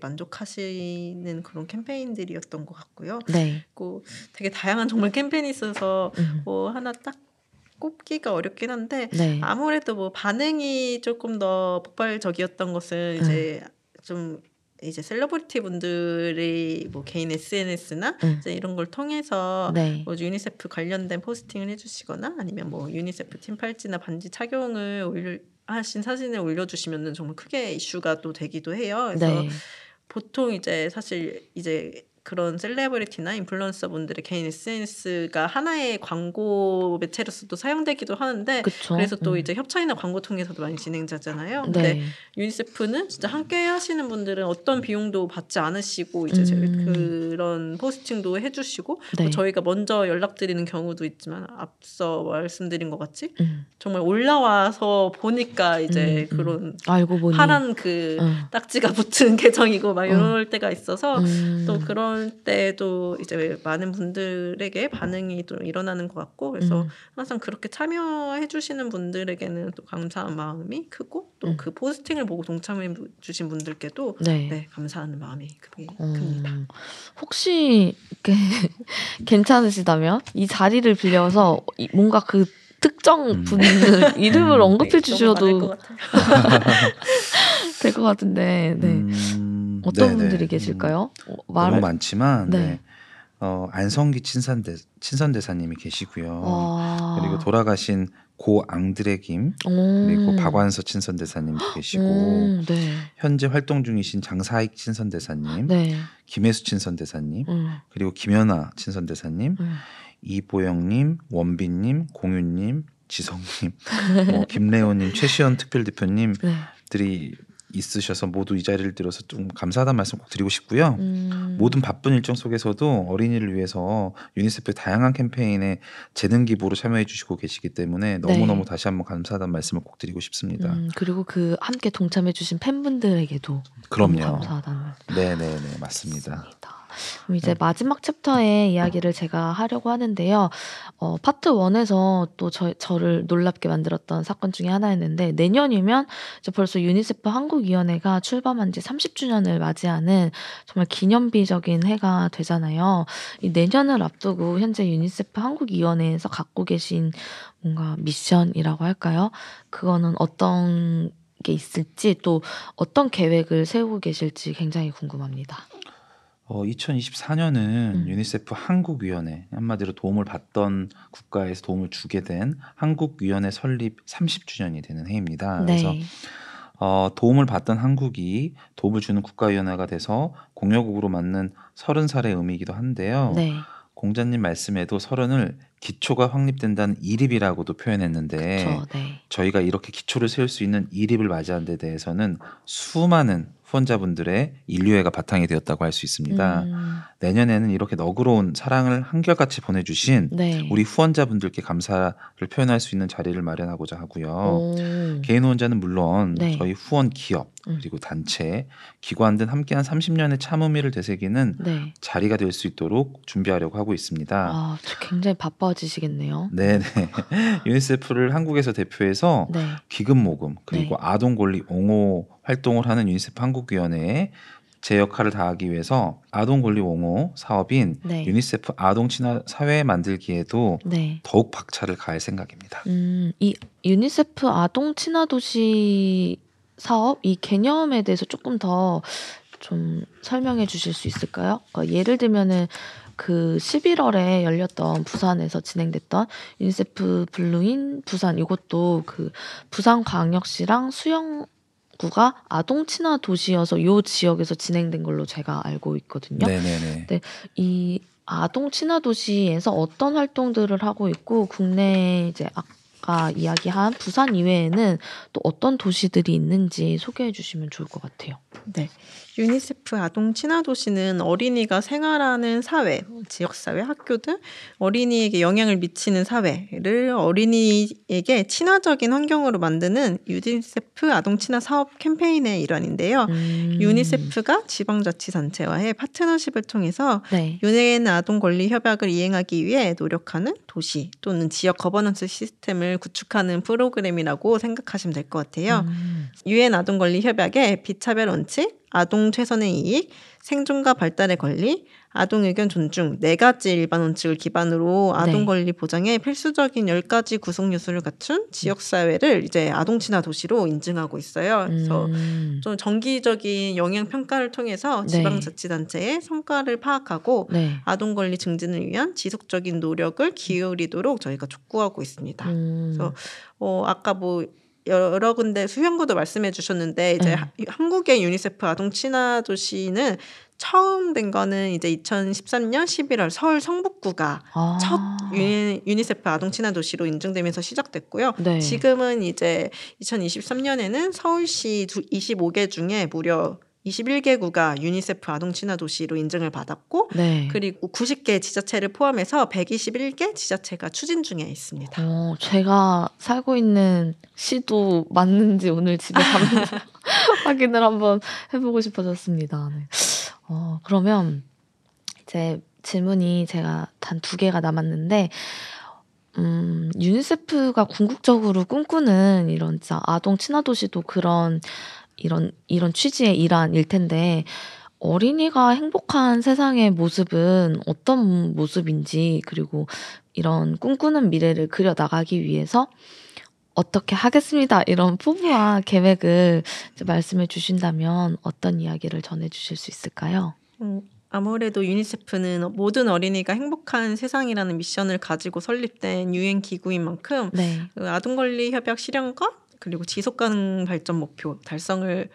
만족하시는 그런 캠페인들이었던 것 같고요. 네. 그 되게 다양한 정말 캠페인이 있어서 음. 뭐 하나 딱 꼽기가 어렵긴 한데 네. 아무래도 뭐 반응이 조금 더 폭발적이었던 것은 이제 음. 좀 이제 셀러브리티 분들이 뭐 개인 SNS나 음. 이제 이런 걸 통해서 네. 뭐 유니세프 관련된 포스팅을 해주시거나 아니면 뭐 유니세프 팀 팔찌나 반지 착용을 올 하신 사진을 올려주시면은 정말 크게 이슈가 또 되기도 해요. 그래서 네. 보통 이제 사실 이제 그런 셀레브리티나 인플루언서 분들의 개인 SNS가 하나의 광고 매체로서도 사용되기도 하는데 그쵸? 그래서 또 음. 이제 협찬이나 광고 통해서도 많이 진행자잖아요. 네. 근데 유니세프는 진짜 함께 하시는 분들은 어떤 비용도 받지 않으시고 이제 음. 그런 포스팅도 해주시고 네. 저희가 먼저 연락드리는 경우도 있지만 앞서 말씀드린 것 같이 음. 정말 올라와서 보니까 이제 음, 음. 그런 알고 보니 파란 그 어. 딱지가 붙은 계정이고 막 이럴 어. 때가 있어서 음. 또그 럴 때도 이제 많은 분들에게 반응이 좀 일어나는 것 같고 그래서 음. 항상 그렇게 참여해 주시는 분들에게는 또 감사한 마음이 크고 또그 음. 포스팅을 보고 동참해 주신 분들께도 네. 네, 감사하는 마음이 크게 큽니다. 혹시 괜찮으시다면 이 자리를 빌려서 뭔가 그 특정 음. 분 이름을 음. 언급해 주셔도 될 것 같은데 네. 음, 어떤 네네. 분들이 계실까요? 음, 말... 너무 많지만 네. 네. 어, 안성기 친선대 친선대사님이 계시고요. 와. 그리고 돌아가신 고 앙드레 김 그리고 박완서 친선대사님도 계시고 오, 네. 현재 활동 중이신 장사익 친선대사님, 네. 김혜수 친선대사님, 음. 그리고 김연아 친선대사님, 음. 이보영님, 원빈님, 공윤님, 지성님, 뭐 김래호님, 최시연 특별대표님들이 있으셔서 모두 이 자리를 들어서 좀 감사하다는 말씀 꼭 드리고 싶고요. 음. 모든 바쁜 일정 속에서도 어린이를 위해서 유니세프의 다양한 캠페인에 재능 기부로 참여해 주시고 계시기 때문에 너무너무 네. 다시 한번 감사하다는 말씀을 꼭 드리고 싶습니다. 음, 그리고 그 함께 동참해 주신 팬분들에게도 그럼요. 감사하다는 네, 네, 네, 맞습니다. 맞습니다. 이제 네. 마지막 챕터의 이야기를 제가 하려고 하는데요. 어, 파트 1에서 또 저, 저를 놀랍게 만들었던 사건 중에 하나였는데 내년이면 이제 벌써 유니세프 한국위원회가 출범한 지 30주년을 맞이하는 정말 기념비적인 해가 되잖아요. 이 내년을 앞두고 현재 유니세프 한국위원회에서 갖고 계신 뭔가 미션이라고 할까요? 그거는 어떤 게 있을지 또 어떤 계획을 세우고 계실지 굉장히 궁금합니다. 어, 2024년은 음. 유니세프 한국위원회 한마디로 도움을 받던 국가에서 도움을 주게 된 한국위원회 설립 30주년이 되는 해입니다. 네. 그래서 어, 도움을 받던 한국이 도움을 주는 국가위원회가 돼서 공여국으로 맞는 서른 살의 의미이기도 한데요. 네. 공자님 말씀에도 서른을 기초가 확립된다는 이립이라고도 표현했는데 그쵸, 네. 저희가 이렇게 기초를 세울 수 있는 이립을 맞이한 데 대해서는 수많은 후원자분들의 인류애가 바탕이 되었다고 할 수 있습니다. 음. 내년에는 이렇게 너그러운 사랑을 한결같이 보내주신 네. 우리 후원자분들께 감사를 표현할 수 있는 자리를 마련하고자 하고요. 오. 개인 후원자는 물론 네. 저희 후원 기업 음. 그리고 단체, 기관 등 함께한 30년의 참 의미를 되새기는 네. 자리가 될 수 있도록 준비하려고 하고 있습니다. 아, 굉장히 바빠지시겠네요. 네 네. 유니세프를 한국에서 대표해서 네. 기금 모금 그리고 네. 아동 권리 옹호 활동을 하는 유니세프 한국위원회에 제 역할을 다하기 위해서 아동 권리 옹호 사업인 네. 유니세프 아동 친화 사회 만들기에도 네. 더욱 박차를 가할 생각입니다. 음, 이 유니세프 아동 친화 도시 사업 이 개념에 대해서 조금 더 좀 설명해 주실 수 있을까요? 그러니까 예를 들면은 그 11월에 열렸던 부산에서 진행됐던 유니세프 블루인 부산 이것도 그 부산광역시랑 수영 구가 아동 친화 도시여서 요 지역에서 진행된 걸로 제가 알고 있거든요. 네네네. 네, 이 아동 친화 도시에서 어떤 활동들을 하고 있고 국내 이제 아까 이야기한 부산 이외에는 또 어떤 도시들이 있는지 소개해 주시면 좋을 것 같아요. 네. 유니세프 아동 친화 도시는 어린이가 생활하는 사회, 지역 사회, 학교 등 어린이에게 영향을 미치는 사회를 어린이에게 친화적인 환경으로 만드는 유니세프 아동 친화 사업 캠페인의 일환인데요. 음. 유니세프가 지방자치단체와의 파트너십을 통해서 네. 유엔 아동 권리 협약을 이행하기 위해 노력하는 도시 또는 지역 거버넌스 시스템을 구축하는 프로그램이라고 생각하시면 될 것 같아요. 음. 유엔 음. 아동 권리 협약의 비차별 원칙, 아동 최선의 이익, 생존과 발달의 권리, 아동 의견 존중 네 가지 일반 원칙을 기반으로 아동 네. 권리 보장에 필수적인 열 가지 구성 요소를 갖춘 지역 사회를 이제 아동 친화 도시로 인증하고 있어요. 그래서 음. 좀 정기적인 영향 평가를 통해서 네. 지방 자치 단체의 성과를 파악하고 네. 아동 권리 증진을 위한 지속적인 노력을 기울이도록 저희가 촉구하고 있습니다. 음. 그래서 어 아까 뭐 여러 군데 수영구도 말씀해 주셨는데 이제 네. 한국의 유니세프 아동 친화 도시는 처음 된 거는 이제 2013년 11월 서울 성북구가 아. 첫 유니, 유니세프 아동 친화 도시로 인증되면서 시작됐고요. 네. 지금은 이제 2023년에는 서울시 25개 중에 무려 21개구가 유니세프 아동 친화 도시로 인증을 받았고 네. 그리고 90개 지자체를 포함해서 121개 지자체가 추진 중에 있습니다. 어, 제가 살고 있는 시도 맞는지 오늘 집에 가면서 확인을 한번 해보고 싶어졌습니다. 네. 어, 그러면 이제 질문이 제가 단 두 개가 남았는데 음, 유니세프가 궁극적으로 꿈꾸는 이런 진짜 아동 친화 도시도 그런 이런 이런 취지의 일환일 텐데 어린이가 행복한 세상의 모습은 어떤 모습인지 그리고 이런 꿈꾸는 미래를 그려 나가기 위해서 어떻게 하겠습니다. 이런 포부와 계획을 말씀해 주신다면 어떤 이야기를 전해 주실 수 있을까요? 음, 아무래도 유니세프는 모든 어린이가 행복한 세상이라는 미션을 가지고 설립된 유엔 기구인 만큼 네. 그 아동 권리 협약 실현과 그리고 지속 가능 발전 목표 달성을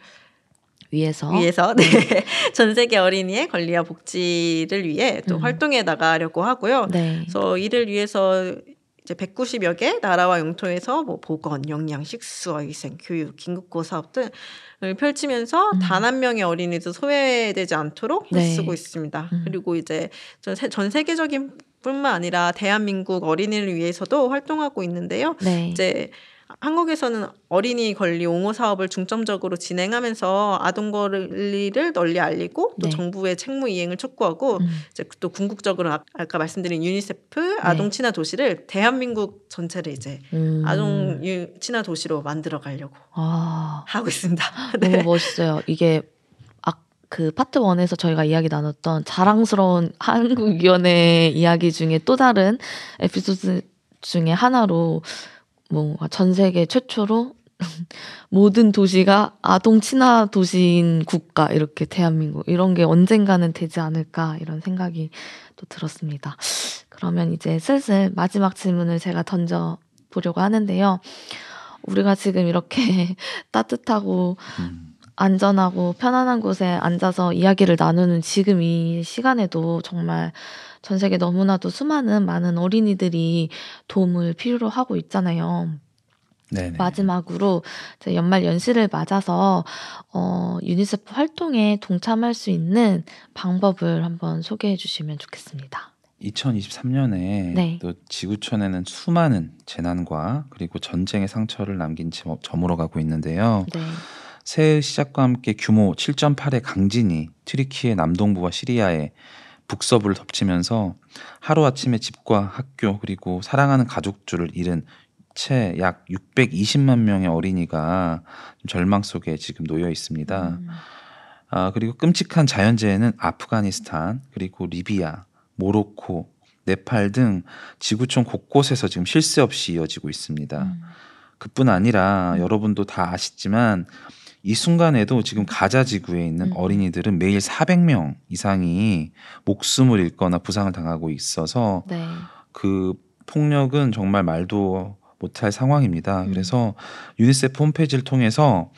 위해서 위해서 네. 네. 전 세계 어린이의 권리와 복지를 위해 또 음. 활동해 나가려고 하고요. 네. 그래서 이를 위해서 이제 190여 개 나라와 영토에서 뭐 보건, 영양, 식수 위생, 교육, 긴급구호 사업 등을 펼치면서 음. 단한 명의 어린이도 소외되지 않도록 네. 쓰고 있습니다. 음. 그리고 이제 전, 세, 전 세계적인 뿐만 아니라 대한민국 어린이를 위해서도 활동하고 있는데요. 네. 이제 한국에서는 어린이 권리 옹호 사업을 중점적으로 진행하면서 아동 권리를 널리 알리고 또 네. 정부의 책무 이행을 촉구하고 음. 이제 또 궁극적으로 아, 아까 말씀드린 유니세프 네. 아동 친화 도시를 대한민국 전체를 이제 음. 아동 친화 도시로 만들어 가려고 아. 하고 있습니다. 네. 너무 멋있어요. 이게 아, 그 파트 원에서 저희가 이야기 나눴던 자랑스러운 한국위원회 이야기 중에 또 다른 에피소드 중에 하나로 뭔가 전 세계 최초로 모든 도시가 아동 친화 도시인 국가 이렇게 대한민국 이런 게 언젠가는 되지 않을까 이런 생각이 또 들었습니다. 그러면 이제 슬슬 마지막 질문을 제가 던져 보려고 하는데요. 우리가 지금 이렇게 따뜻하고 음. 안전하고 편안한 곳에 앉아서 이야기를 나누는 지금 이 시간에도 정말 전 세계 너무나도 수많은 많은 어린이들이 도움을 필요로 하고 있잖아요. 네네. 마지막으로 연말 연시를 맞아서 어, 유니세프 활동에 동참할 수 있는 방법을 한번 소개해 주시면 좋겠습니다. 2023년에 네. 또 지구촌에는 수많은 재난과 그리고 전쟁의 상처를 남긴 저물어 가고 있는데요. 네. 새해 시작과 함께 규모 7.8의 강진이 튀르키의 남동부와 시리아에 북서부를 덮치면서 하루아침에 집과 학교 그리고 사랑하는 가족들을 잃은 채 약 620만 명의 어린이가 절망 속에 지금 놓여 있습니다. 음. 아, 그리고 끔찍한 자연재해는 아프가니스탄, 그리고 리비아, 모로코, 네팔 등 지구촌 곳곳에서 지금 쉴 새 없이 이어지고 있습니다. 음. 그뿐 아니라 음. 여러분도 다 아시지만 이 순간에도 지금 가자 지구에 있는 음. 어린이들은 매일 400명 이상이 목숨을 잃거나 부상을 당하고 있어서 네. 그 폭력은 정말 말도 못할 상황입니다. 음. 그래서 유니세프 홈페이지를 통해서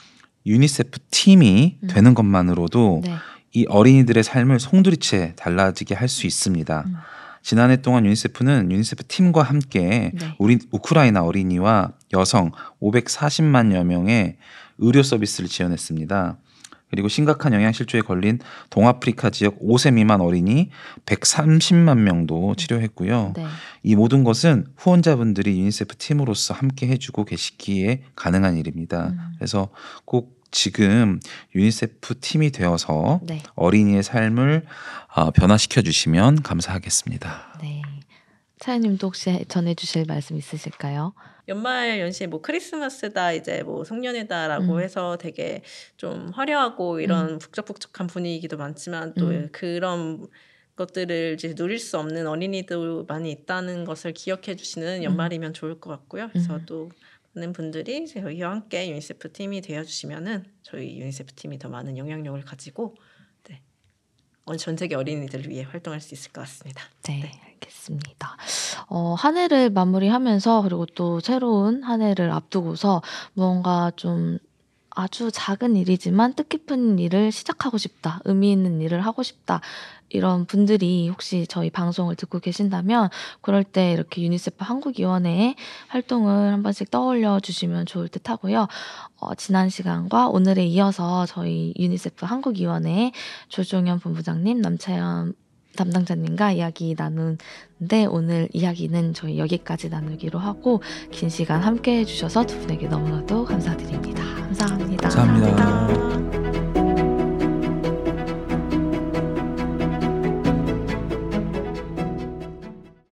유니세프 팀이 음. 되는 것만으로도 네. 이 어린이들의 삶을 송두리째 달라지게 할 수 있습니다. 음. 지난해 동안 유니세프는 유니세프 팀과 함께 네. 우리 우크라이나 어린이와 여성 540만여 명의 의료 서비스를 지원했습니다. 그리고 심각한 영양실조에 걸린 동아프리카 지역 5세 미만 어린이 130만 명도 치료했고요. 네. 이 모든 것은 후원자분들이 유니세프 팀으로서 함께 해주고 계시기에 가능한 일입니다. 음. 그래서 꼭 지금 유니세프 팀이 되어서 네. 어린이의 삶을 어, 변화시켜 주시면 감사하겠습니다. 네. 차연님도 혹시 전해주실 말씀 있으실까요? 연말 연시에 뭐 크리스마스다 이제 뭐 송년회다라고 음. 해서 되게 좀 화려하고 이런 음. 북적북적한 분위기도 많지만 또 음. 그런 것들을 이제 누릴 수 없는 어린이도 많이 있다는 것을 기억해 주시는 음. 연말이면 좋을 것 같고요. 그래서 음. 또 많은 분들이 저희와 함께 유니세프 팀이 되어 주시면은 저희 유니세프 팀이 더 많은 영향력을 가지고 네, 전 세계 어린이들을 위해 활동할 수 있을 것 같습니다. 네, 네. 알겠습니다. 어, 한 해를 마무리하면서 그리고 또 새로운 한 해를 앞두고서 무언가 좀 아주 작은 일이지만 뜻깊은 일을 시작하고 싶다. 의미 있는 일을 하고 싶다. 이런 분들이 혹시 저희 방송을 듣고 계신다면 그럴 때 이렇게 유니세프 한국위원회의 활동을 한 번씩 떠올려 주시면 좋을 듯 하고요. 어, 지난 시간과 오늘에 이어서 저희 유니세프 한국위원회 조종현 본부장님, 남차연 담당자님과 이야기 나누는데 오늘 이야기는 저희 여기까지 나누기로 하고 긴 시간 함께 해주셔서 두 분에게 너무나도 감사드립니다. 감사합니다. 감사합니다. 감사합니다.